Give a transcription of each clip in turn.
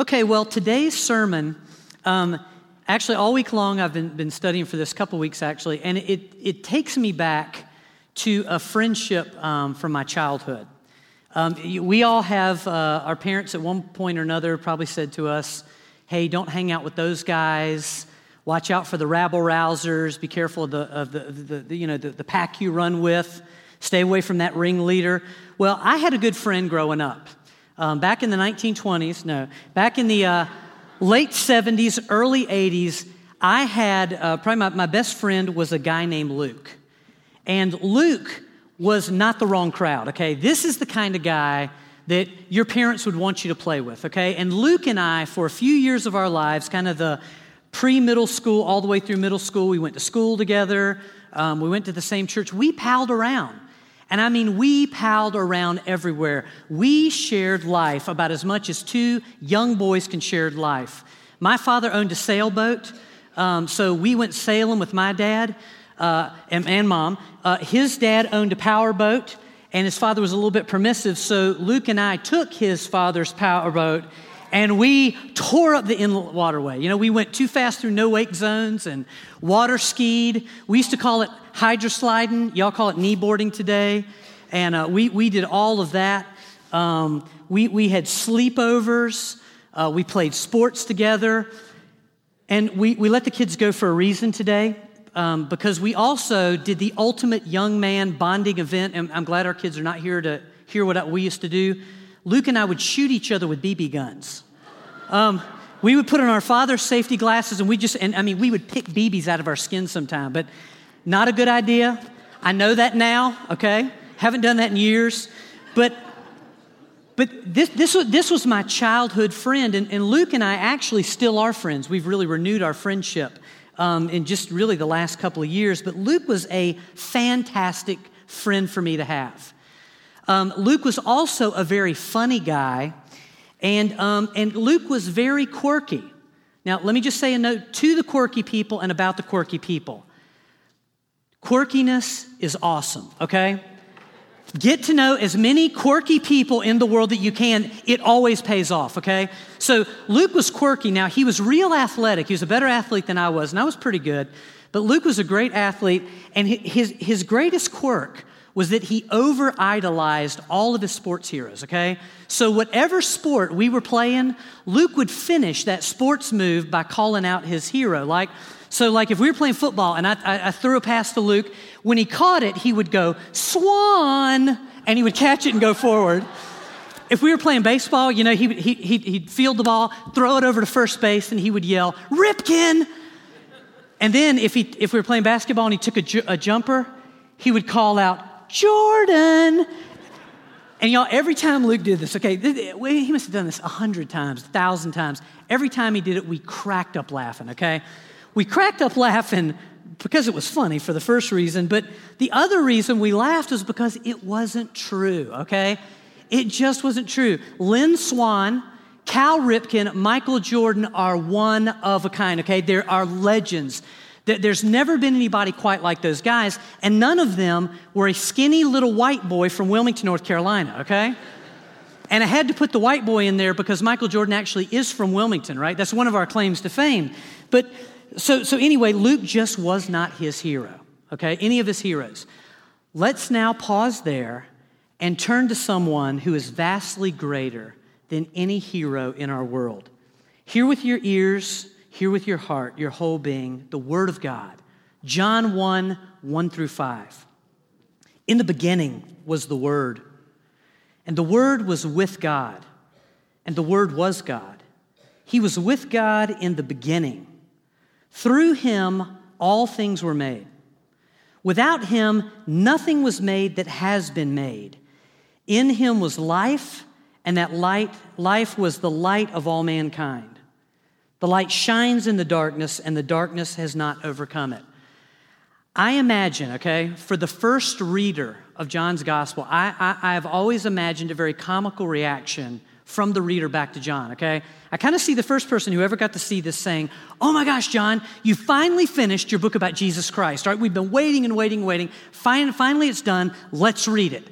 Okay, well, today's sermon, um, actually, all week long I've been, been studying for this couple weeks actually, and it, it takes me back to a friendship um, from my childhood. Um, we all have, uh, our parents at one point or another probably said to us, hey, don't hang out with those guys. Watch out for the rabble rousers. Be careful of the, of the, the, the you know, the, the pack you run with. Stay away from that ringleader. Well, I had a good friend growing up. Um, back in the 1920s, no, back in the uh, late 70s, early 80s, I had uh, probably my, my best friend was a guy named Luke. And Luke was not the wrong crowd, okay? This is the kind of guy that your parents would want you to play with, okay? And Luke and I, for a few years of our lives, kind of the pre middle school all the way through middle school, we went to school together, um, we went to the same church, we palled around. And I mean, we palled around everywhere. We shared life about as much as two young boys can share life. My father owned a sailboat, um, so we went sailing with my dad uh, and, and, mom. Uh, his dad owned a powerboat, and his father was a little bit permissive, so Luke and I took his father's powerboat and we tore up the inlet waterway. You know, we went too fast through no wake zones and water skied. We used to call it hydrosliding. Y'all call it kneeboarding today. And uh, we, we did all of that. Um, we, we had sleepovers. Uh, we played sports together. And we, we let the kids go for a reason today um, because we also did the ultimate young man bonding event. And I'm glad our kids are not here to hear what we used to do. Luke and I would shoot each other with BB guns. Um, we would put on our father's safety glasses and we just, and I mean, we would pick BBs out of our skin sometime, but not a good idea. I know that now, okay? Haven't done that in years. But but this, this, was, this was my childhood friend, and, and Luke and I actually still are friends. We've really renewed our friendship um, in just really the last couple of years. But Luke was a fantastic friend for me to have. Um, Luke was also a very funny guy, and, um, and Luke was very quirky. Now, let me just say a note to the quirky people and about the quirky people. Quirkiness is awesome, okay? Get to know as many quirky people in the world that you can. It always pays off, okay? So Luke was quirky. Now, he was real athletic. He was a better athlete than I was, and I was pretty good. But Luke was a great athlete, and his, his greatest quirk was that he over idolized all of his sports heroes, okay? So, whatever sport we were playing, Luke would finish that sports move by calling out his hero. Like, so, like if we were playing football and I, I, I threw a pass to Luke, when he caught it, he would go, Swann, and he would catch it and go forward. If we were playing baseball, you know, he, he, he'd, he'd field the ball, throw it over to first base, and he would yell, Ripken! And then if, he, if we were playing basketball and he took a, ju- a jumper, he would call out, Jordan. And y'all, every time Luke did this, okay, he must have done this a hundred times, a thousand times. Every time he did it, we cracked up laughing, okay? We cracked up laughing because it was funny for the first reason, but the other reason we laughed was because it wasn't true, okay? It just wasn't true. Lynn Swann, Cal Ripken, Michael Jordan are one of a kind, okay? There are legends. That there's never been anybody quite like those guys, and none of them were a skinny little white boy from Wilmington, North Carolina, okay? And I had to put the white boy in there because Michael Jordan actually is from Wilmington, right? That's one of our claims to fame. But so, so anyway, Luke just was not his hero, okay? Any of his heroes. Let's now pause there and turn to someone who is vastly greater than any hero in our world. Hear with your ears Hear with your heart, your whole being, the Word of God. John 1 1 through 5. In the beginning was the Word, and the Word was with God, and the Word was God. He was with God in the beginning. Through him, all things were made. Without him, nothing was made that has been made. In him was life, and that light, life was the light of all mankind. The light shines in the darkness, and the darkness has not overcome it. I imagine, okay, for the first reader of John's gospel, I, I, I have always imagined a very comical reaction from the reader back to John, okay? I kind of see the first person who ever got to see this saying, Oh my gosh, John, you finally finished your book about Jesus Christ, right? We've been waiting and waiting and waiting. finally, it's done. Let's read it.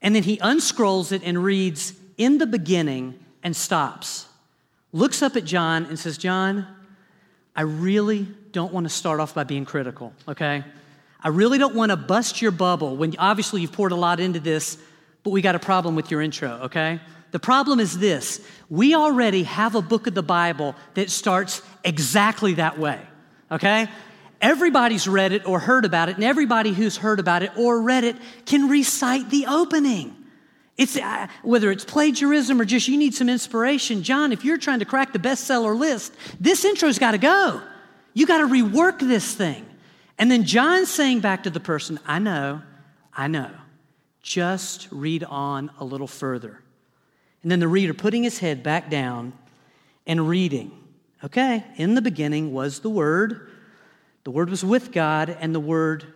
And then he unscrolls it and reads, In the beginning, and stops. looks up at John and says, John, I really don't want to start off by being critical, okay? I really don't want to bust your bubble when obviously you've poured a lot into this, but we got a problem with your intro, okay? The problem is this we already have a book of the Bible that starts exactly that way, okay? Everybody's read it or heard about it, and everybody who's heard about it or read it can recite the opening. It's uh, whether it's plagiarism or just you need some inspiration. John, if you're trying to crack the bestseller list, this intro's got to go. You got to rework this thing. And then John's saying back to the person, I know, I know. Just read on a little further. And then the reader putting his head back down and reading. Okay, in the beginning was the Word. The Word was with God, and the Word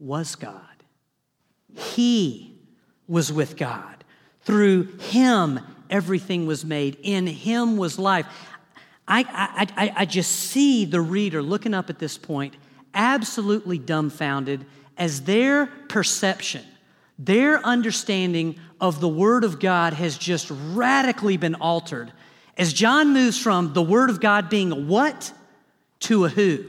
was God. He was with God. Through him, everything was made. In him was life. I, I, I, I just see the reader looking up at this point, absolutely dumbfounded as their perception, their understanding of the Word of God has just radically been altered. As John moves from the Word of God being a what to a who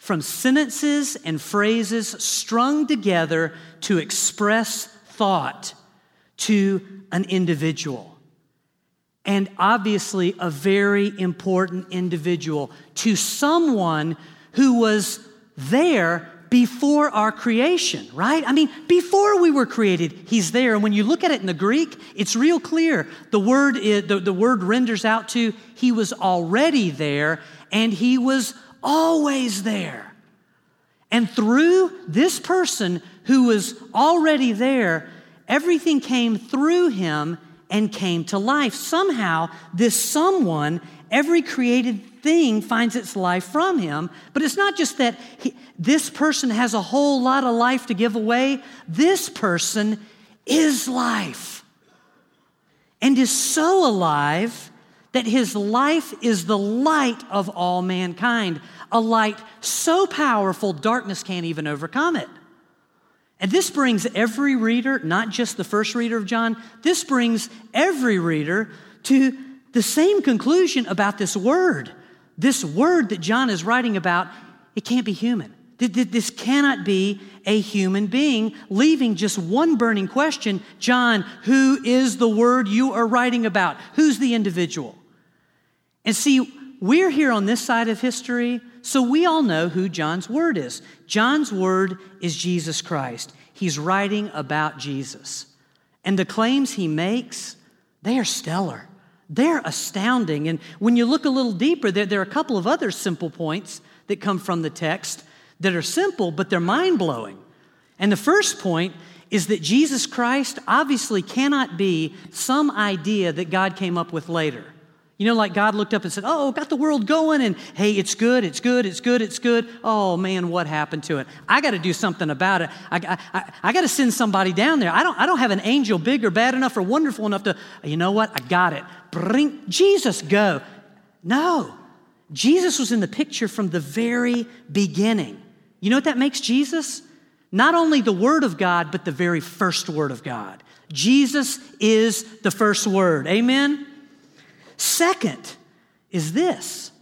from sentences and phrases strung together to express thought to an individual. And obviously, a very important individual to someone who was there before our creation, right? I mean, before we were created, he's there. And when you look at it in the Greek, it's real clear. The word, is, the, the word renders out to he was already there and he was always there. And through this person who was already there, everything came through him and came to life. Somehow, this someone, every created thing finds its life from him. But it's not just that he, this person has a whole lot of life to give away, this person is life and is so alive that his life is the light of all mankind, a light so powerful darkness can't even overcome it. And this brings every reader, not just the first reader of John, this brings every reader to the same conclusion about this word. This word that John is writing about, it can't be human. This cannot be a human being, leaving just one burning question John, who is the word you are writing about? Who's the individual? And see, we're here on this side of history so we all know who John's word is. John's word is Jesus Christ. He's writing about Jesus. And the claims he makes, they are stellar. They're astounding. And when you look a little deeper, there, there are a couple of other simple points that come from the text that are simple, but they're mind blowing. And the first point is that Jesus Christ obviously cannot be some idea that God came up with later. You know, like God looked up and said, Oh, got the world going, and hey, it's good, it's good, it's good, it's good. Oh man, what happened to it? I got to do something about it. I, I, I got to send somebody down there. I don't, I don't have an angel big or bad enough or wonderful enough to, you know what? I got it. Bring Jesus, go. No, Jesus was in the picture from the very beginning. You know what that makes Jesus? Not only the Word of God, but the very first Word of God. Jesus is the first Word. Amen? Second is this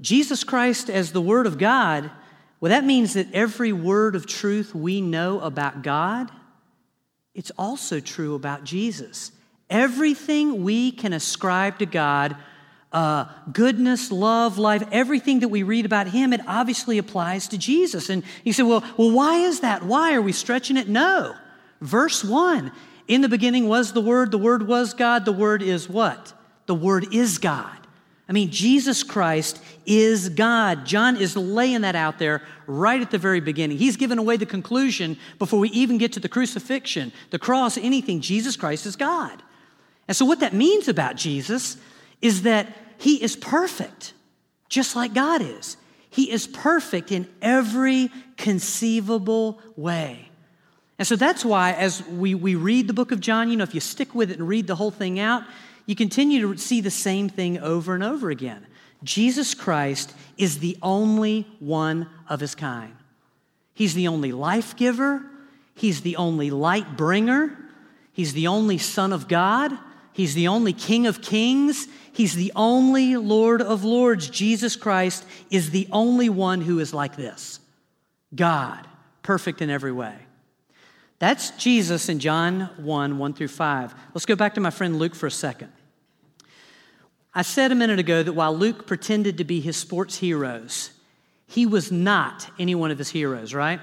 Jesus Christ as the Word of God, well, that means that every word of truth we know about God, it's also true about Jesus. Everything we can ascribe to God, uh, goodness, love, life, everything that we read about Him, it obviously applies to Jesus. And you say, well, well, why is that? Why are we stretching it? No. Verse 1 In the beginning was the Word, the Word was God, the Word is what? The Word is God. I mean, Jesus Christ is God. John is laying that out there right at the very beginning. He's given away the conclusion before we even get to the crucifixion, the cross, anything. Jesus Christ is God. And so, what that means about Jesus is that he is perfect, just like God is. He is perfect in every conceivable way. And so that's why, as we, we read the book of John, you know, if you stick with it and read the whole thing out, you continue to see the same thing over and over again. Jesus Christ is the only one of his kind. He's the only life giver, he's the only light bringer, he's the only Son of God. He's the only King of kings. He's the only Lord of lords. Jesus Christ is the only one who is like this God, perfect in every way. That's Jesus in John 1 1 through 5. Let's go back to my friend Luke for a second. I said a minute ago that while Luke pretended to be his sports heroes, he was not any one of his heroes, right?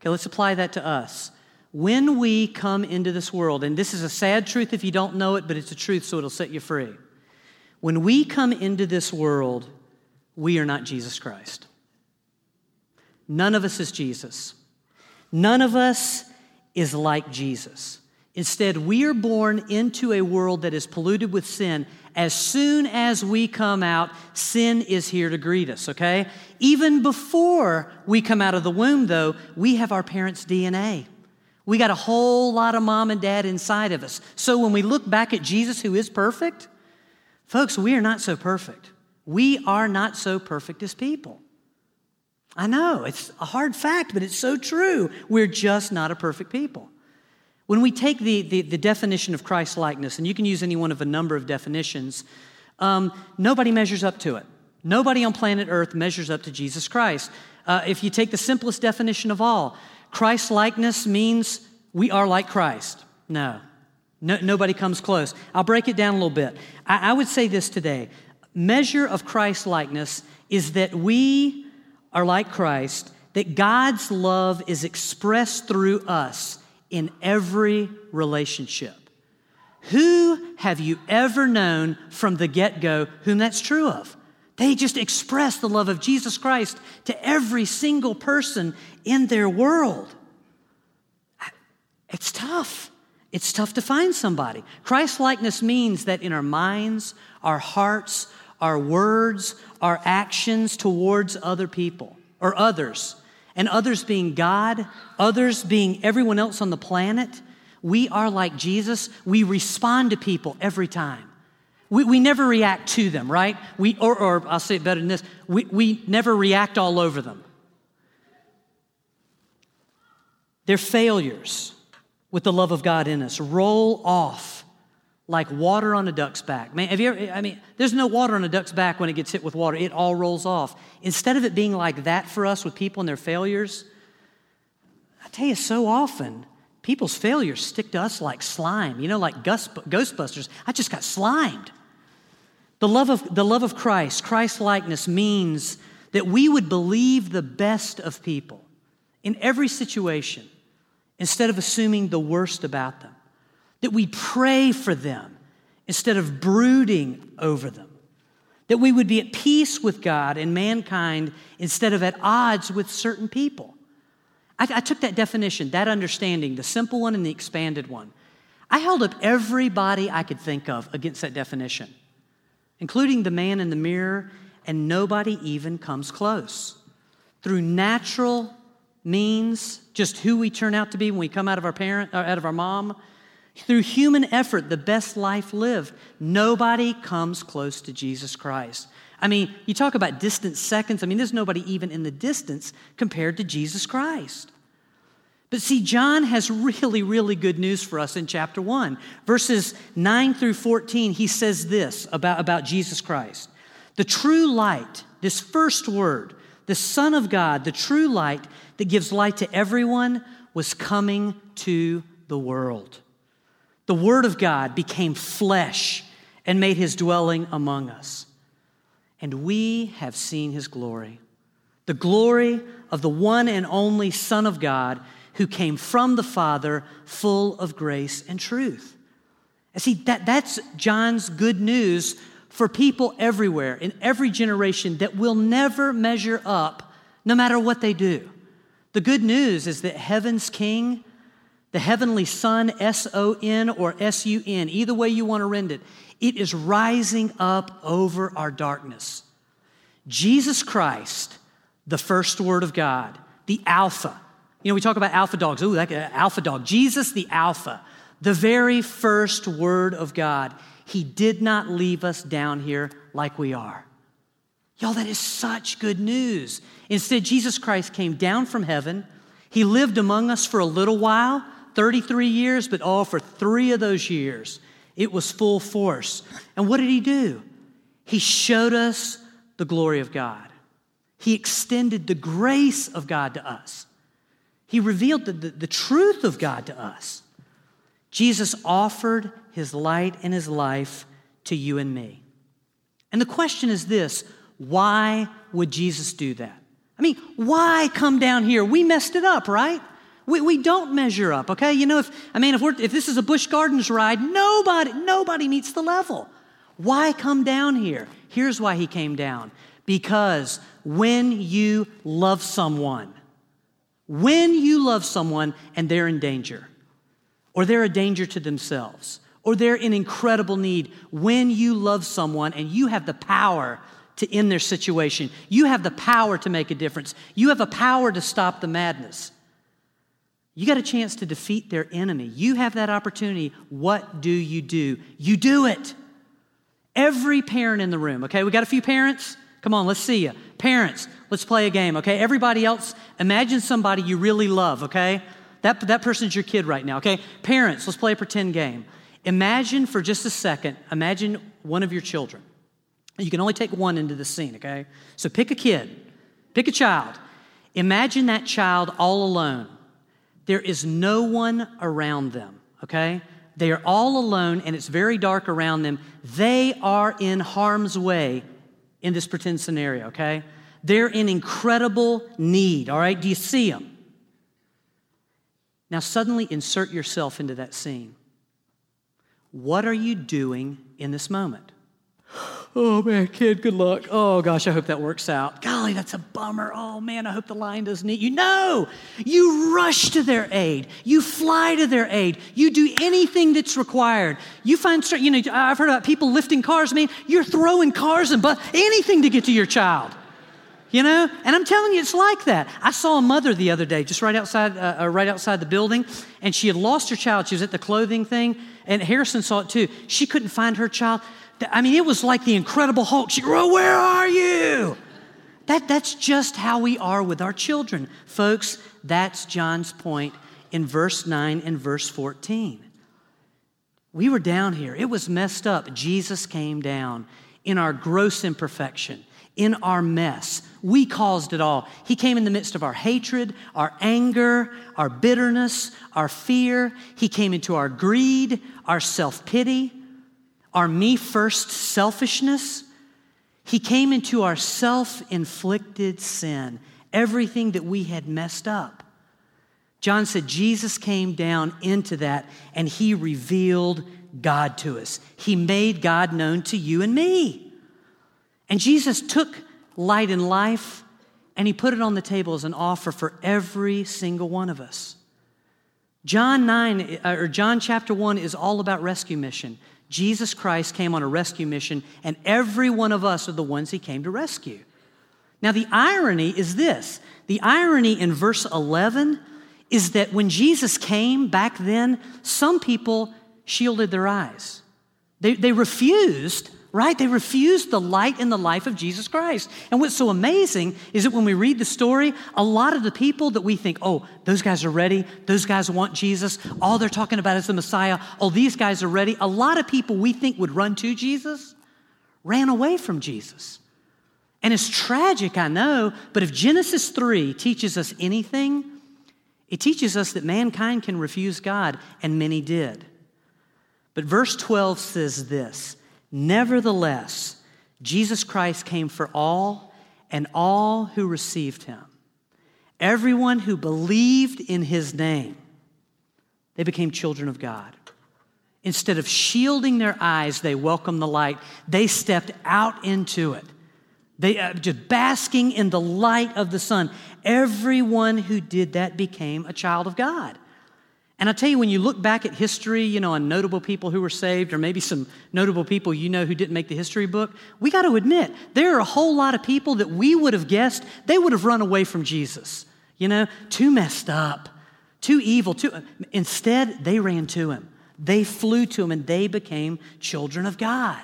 Okay, let's apply that to us. When we come into this world, and this is a sad truth if you don't know it, but it's a truth, so it'll set you free. When we come into this world, we are not Jesus Christ. None of us is Jesus. None of us is like Jesus. Instead, we are born into a world that is polluted with sin. As soon as we come out, sin is here to greet us, okay? Even before we come out of the womb, though, we have our parents' DNA. We got a whole lot of mom and dad inside of us. So when we look back at Jesus, who is perfect, folks, we are not so perfect. We are not so perfect as people. I know, it's a hard fact, but it's so true. We're just not a perfect people. When we take the, the, the definition of Christ likeness, and you can use any one of a number of definitions, um, nobody measures up to it. Nobody on planet Earth measures up to Jesus Christ. Uh, if you take the simplest definition of all, Christ likeness means we are like Christ. No. no, nobody comes close. I'll break it down a little bit. I, I would say this today measure of Christ likeness is that we are like Christ, that God's love is expressed through us in every relationship. Who have you ever known from the get go whom that's true of? They just express the love of Jesus Christ to every single person in their world. It's tough. It's tough to find somebody. Christ likeness means that in our minds, our hearts, our words, our actions towards other people or others, and others being God, others being everyone else on the planet, we are like Jesus. We respond to people every time. We, we never react to them, right? We, or, or I'll say it better than this we, we never react all over them. Their failures with the love of God in us roll off like water on a duck's back. Man, have you ever, I mean, there's no water on a duck's back when it gets hit with water. It all rolls off. Instead of it being like that for us with people and their failures, I tell you, so often, people's failures stick to us like slime, you know, like Ghostbusters. I just got slimed. The love of, the love of Christ, Christ likeness, means that we would believe the best of people in every situation instead of assuming the worst about them that we pray for them instead of brooding over them, that we would be at peace with God and mankind instead of at odds with certain people. I, I took that definition, that understanding, the simple one and the expanded one. I held up everybody I could think of against that definition, including the man in the mirror, and nobody even comes close. Through natural means, just who we turn out to be when we come out of our parent, uh, out of our mom, through human effort, the best life lived. Nobody comes close to Jesus Christ. I mean, you talk about distant seconds. I mean, there's nobody even in the distance compared to Jesus Christ. But see, John has really, really good news for us in chapter 1. Verses 9 through 14, he says this about, about Jesus Christ. The true light, this first word, the Son of God, the true light that gives light to everyone, was coming to the world the Word of God became flesh and made his dwelling among us. And we have seen his glory the glory of the one and only Son of God who came from the Father, full of grace and truth. And see, that, that's John's good news for people everywhere, in every generation, that will never measure up no matter what they do. The good news is that heaven's King the heavenly Son, S O N or S U N, either way you want to render it, it is rising up over our darkness. Jesus Christ, the first word of God, the Alpha. You know, we talk about alpha dogs. Ooh, that alpha dog. Jesus, the Alpha, the very first word of God. He did not leave us down here like we are. Y'all, that is such good news. Instead, Jesus Christ came down from heaven. He lived among us for a little while 33 years, but all for three of those years, It was full force. And what did he do? He showed us the glory of God. He extended the grace of God to us. He revealed the, the, the, truth of God to us. Jesus offered his light and his life to you and me. And the question is this why would Jesus do that? I mean, why come down here? We messed it up, right? We, we don't measure up, okay? You know, if I mean if we're if this is a Busch Gardens ride, nobody, nobody meets the level. Why come down here? Here's why he came down. Because when you love someone, when you love someone and they're in danger, or they're a danger to themselves, or they're in incredible need, when you love someone and you have the power to end their situation, you have the power to make a difference, you have a power to stop the madness. You got a chance to defeat their enemy. You have that opportunity. What do you do? You do it. Every parent in the room, okay? We got a few parents. Come on, let's see you. Parents, let's play a game, okay? Everybody else, imagine somebody you really love, okay? That, that person's your kid right now, okay? Parents, let's play a pretend game. Imagine for just a second, imagine one of your children. You can only take one into the scene, okay? So pick a kid, pick a child. Imagine that child all alone. There is no one around them, okay? They are all alone and it's very dark around them. They are in harm's way in this pretend scenario, okay? They're in incredible need, all right? Do you see them? Now, suddenly insert yourself into that scene. What are you doing in this moment? Oh man, kid, good luck. Oh gosh, I hope that works out. Golly, that's a bummer. Oh man, I hope the lion doesn't eat you. No, you rush to their aid. You fly to their aid. You do anything that's required. You find, you know, I've heard about people lifting cars. I mean, you're throwing cars and but anything to get to your child. You know, and I'm telling you, it's like that. I saw a mother the other day, just right outside, uh, uh right outside the building, and she had lost her child. She was at the clothing thing, and Harrison saw it too. She couldn't find her child. I mean, it was like the Incredible Hulk. She, oh, where are you? That, that's just how we are with our children. Folks, that's John's point in verse 9 and verse 14. We were down here. It was messed up. Jesus came down in our gross imperfection, in our mess. We caused it all. He came in the midst of our hatred, our anger, our bitterness, our fear. He came into our greed, our self pity our me first selfishness. He came into our self inflicted sin, everything that we had messed up. John said Jesus came down into that and he revealed God to us. He made God known to you and me. And Jesus took light and life and he put it on the table as an offer for every single one of us. John 9 uh, or John chapter 1 is all about rescue mission. Jesus Christ came on a rescue mission, and every one of us are the ones he came to rescue. Now, the irony is this the irony in verse 11 is that when Jesus came back then, some people shielded their eyes. They, they refused right? They refused the light and the life of Jesus Christ. And what's so amazing is that when we read the story, a lot of the people that we think, oh, those guys are ready, those guys want Jesus, all they're talking about is the Messiah, oh, these guys are ready. A lot of people we think would run to Jesus ran away from Jesus. And it's tragic, I know, but if Genesis 3 teaches us anything, it teaches us that mankind can refuse God, and many did. But verse 12 says this Nevertheless, Jesus Christ came for all and all who received him. Everyone who believed in his name, they became children of God. Instead of shielding their eyes, they welcomed the light. They stepped out into it. They uh, just basking in the light of the sun. Everyone who did that became a child of God. And I tell you, when you look back at history, you know, on notable people who were saved, or maybe some notable people you know who didn't make the history book, we got to admit there are a whole lot of people that we would have guessed they would have run away from Jesus. You know, too messed up, too evil, too. Instead, they ran to him. They flew to him and they became children of God.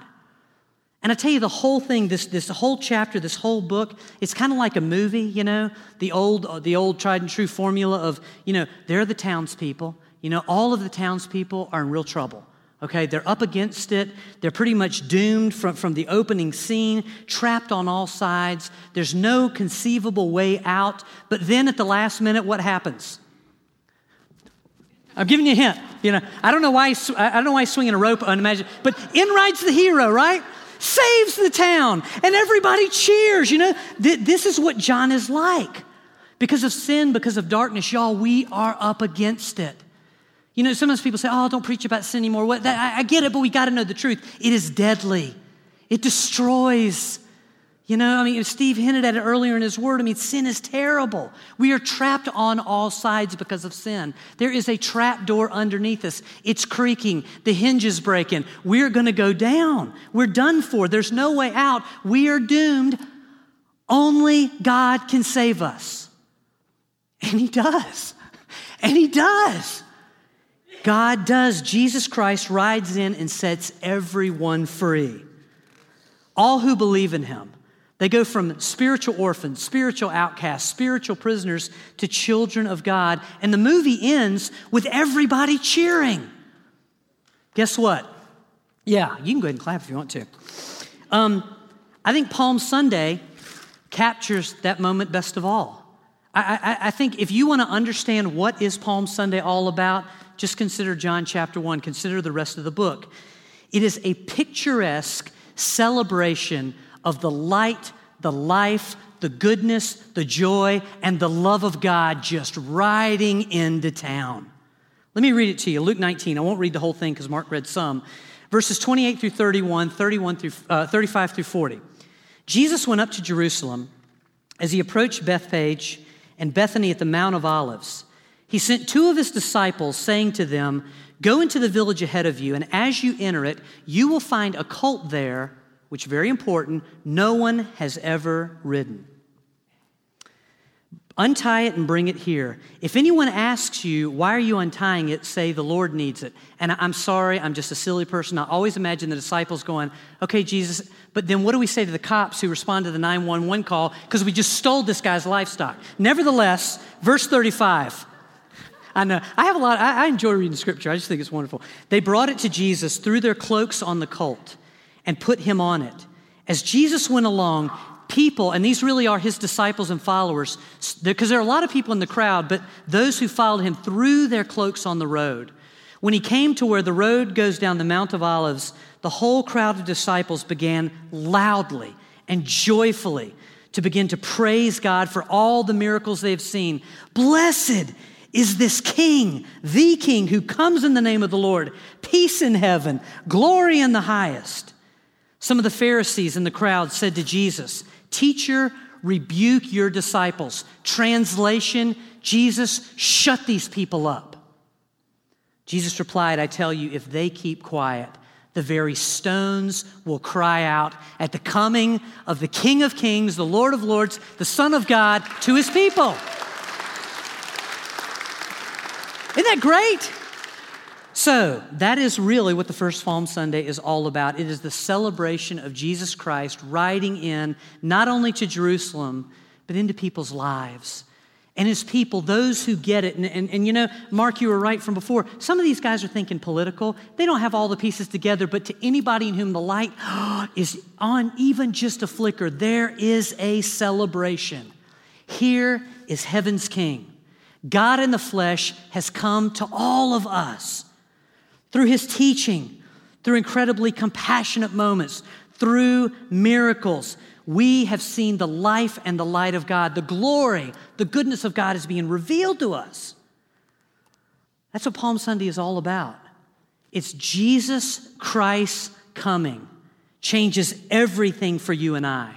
And I tell you, the whole thing, this, this whole chapter, this whole book, it's kind of like a movie, you know, the old, the old tried and true formula of, you know, they're the townspeople. You know, all of the townspeople are in real trouble. Okay, they're up against it. They're pretty much doomed from, from the opening scene, trapped on all sides. There's no conceivable way out. But then at the last minute, what happens? I'm giving you a hint. You know, I don't know why he's, I don't know why he's swinging a rope. Unimagine, but in rides the hero, right? Saves the town, and everybody cheers. You know, th- this is what John is like. Because of sin, because of darkness, y'all, we are up against it. You know, sometimes people say, "Oh, don't preach about sin anymore." What, that, I, I get it, but we got to know the truth. It is deadly. It destroys. You know, I mean, Steve hinted at it earlier in his word. I mean, sin is terrible. We are trapped on all sides because of sin. There is a trap door underneath us. It's creaking. The hinge is breaking. We're going to go down. We're done for. There's no way out. We are doomed. Only God can save us. And He does. And He does. God does. Jesus Christ rides in and sets everyone free. All who believe in Him. They go from spiritual orphans, spiritual outcasts, spiritual prisoners to children of God. And the movie ends with everybody cheering. Guess what? Yeah, you can go ahead and clap if you want to. Um, I think Palm Sunday captures that moment best of all. I, I, I think if you want to understand what is Palm Sunday all about, just consider John chapter 1, consider the rest of the book. It is a picturesque celebration of the light, the life, the goodness, the joy, and the love of God just riding into town. Let me read it to you Luke 19. I won't read the whole thing because Mark read some. Verses 28 through 31, 31 through, uh, 35 through 40. Jesus went up to Jerusalem as he approached Bethphage and Bethany at the Mount of Olives. He sent two of his disciples, saying to them, Go into the village ahead of you, and as you enter it, you will find a colt there which very important, no one has ever ridden. Untie it and bring it here. If anyone asks you, why are you untying it, say, the Lord needs it. And I'm sorry, I'm just a silly person. I always imagine the disciples going, okay, Jesus, but then what do we say to the cops who respond to the 911 call because we just stole this guy's livestock? Nevertheless, verse 35. I know. Uh, I have a lot, I, I enjoy reading scripture. I just think it's wonderful. They brought it to Jesus, threw their cloaks on the colt and put him on it. As Jesus went along, people, and these really are his disciples and followers, because there are a lot of people in the crowd, but those who followed him threw their cloaks on the road. When he came to where the road goes down the Mount of Olives, the whole crowd of disciples began loudly and joyfully to begin to praise God for all the miracles they've seen. Blessed is this King, the King who comes in the name of the Lord, peace in heaven, glory in the highest. Some of the Pharisees in the crowd said to Jesus, Teacher, rebuke your disciples. Translation Jesus, shut these people up. Jesus replied, I tell you, if they keep quiet, the very stones will cry out at the coming of the King of Kings, the Lord of Lords, the Son of God to his people. Isn't that great? So, that is really what the first Palm Sunday is all about. It is the celebration of Jesus Christ riding in not only to Jerusalem, but into people's lives. And his people, those who get it. And, and, and, you know, Mark, you were right from before. Some of these guys are thinking political. They don't have all the pieces together, but to anybody in whom the light is on even just a flicker, there is a celebration. Here is heaven's king. God in the flesh has come to all of us through his teaching, through incredibly compassionate moments, through miracles. We have seen the life and the light of God. The glory, the goodness of God is being revealed to us. That's what Palm Sunday is all about. It's Jesus Christ coming, changes everything for you and I.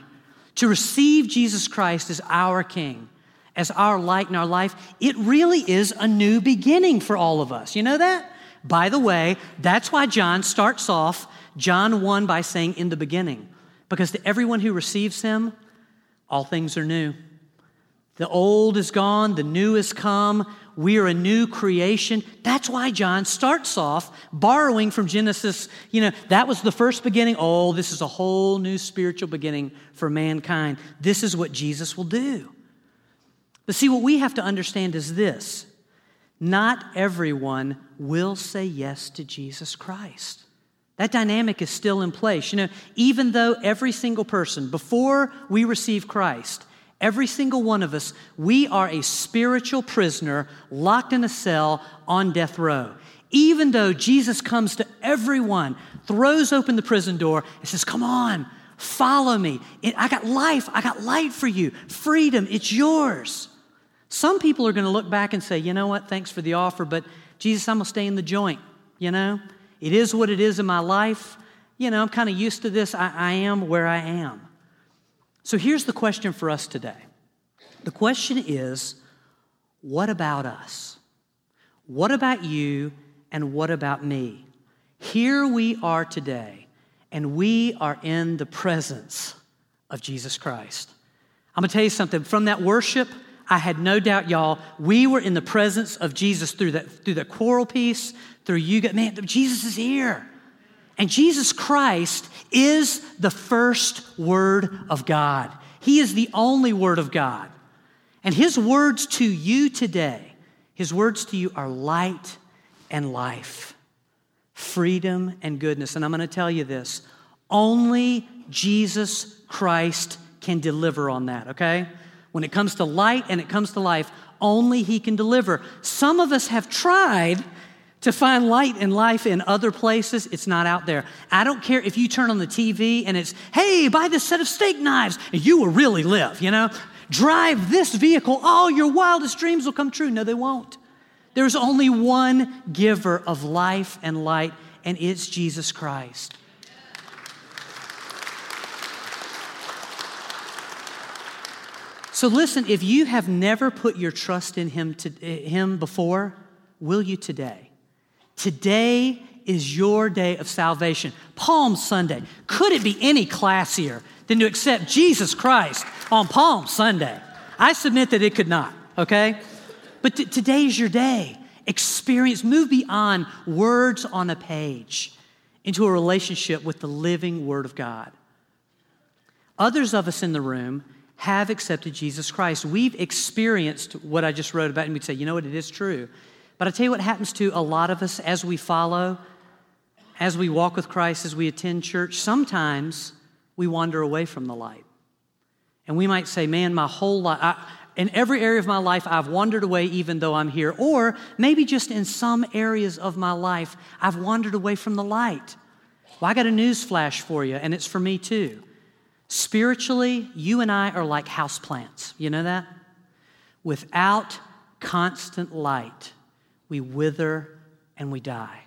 To receive Jesus Christ as our King, as our light in our life, it really is a new beginning for all of us. You know that? By the way, that's why John starts off John 1 by saying, in the beginning, because to everyone who receives him, all things are new. The old is gone, the new has come. We are a new creation. That's why John starts off borrowing from Genesis. You know, that was the first beginning. Oh, this is a whole new spiritual beginning for mankind. This is what Jesus will do. But see, what we have to understand is this not everyone will say yes to Jesus Christ. That dynamic is still in place. You know, even though every single person, before we receive Christ, every single one of us, we are a spiritual prisoner locked in a cell on death row. Even though Jesus comes to everyone, throws open the prison door, and says, Come on, follow me. I got life, I got light for you, freedom, it's yours. Some people are going to look back and say, You know what, thanks for the offer, but Jesus, I'm going to stay in the joint, you know? It is what it is in my life. You know, I'm kind of used to this. I, I am where I am. So here's the question for us today the question is what about us? What about you and what about me? Here we are today, and we are in the presence of Jesus Christ. I'm gonna tell you something from that worship. I had no doubt, y'all, we were in the presence of Jesus through that, through the choral piece, through you. Man, Jesus is here. And Jesus Christ is the first word of God. He is the only word of God. And his words to you today, his words to you are light and life, freedom and goodness. And I'm going to tell you this only Jesus Christ can deliver on that, okay? When it comes to light and it comes to life, only he can deliver. Some of us have tried to find light and life in other places, it's not out there. I don't care if you turn on the TV and it's, hey, buy this set of steak knives, and you will really live, you know? Drive this vehicle, all your wildest dreams will come true. No, they won't. There's only one giver of life and light, and it's Jesus Christ. So listen, if you have never put your trust in him, to, eh, him before, will you today? Today is your day of salvation. Palm Sunday. Could it be any classier than to accept Jesus Christ on Palm Sunday? I submit that it could not, okay? But t- is your day. Experience, move beyond words on a page into a relationship with the living Word of God. Others of us in the room have accepted Jesus Christ. We've experienced what I just wrote about, and we'd say, you know what, it is true. But I tell you what happens to a lot of us as we follow, as we walk with Christ, as we attend church. Sometimes we wander away from the light. And we might say, man, my whole life, in every area of my life, I've wandered away even though I'm here. Or maybe just in some areas of my life, I've wandered away from the light. Well, I got a news flash for you, and it's for me too. Spiritually, you and I are like houseplants. You know that? Without constant light, we wither and we die.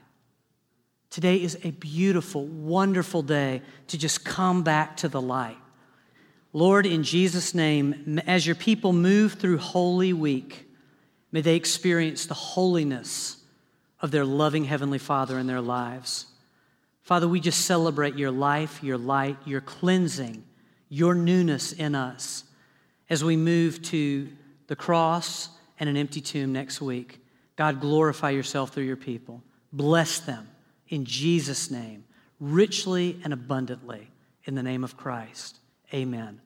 Today is a beautiful, wonderful day to just come back to the light. Lord, in Jesus' name, as your people move through Holy Week, may they experience the holiness of their loving Heavenly Father in their lives. Father, we just celebrate your life, your light, your cleansing, your newness in us as we move to the cross and an empty tomb next week. God, glorify yourself through your people. Bless them in Jesus' name, richly and abundantly, in the name of Christ. Amen.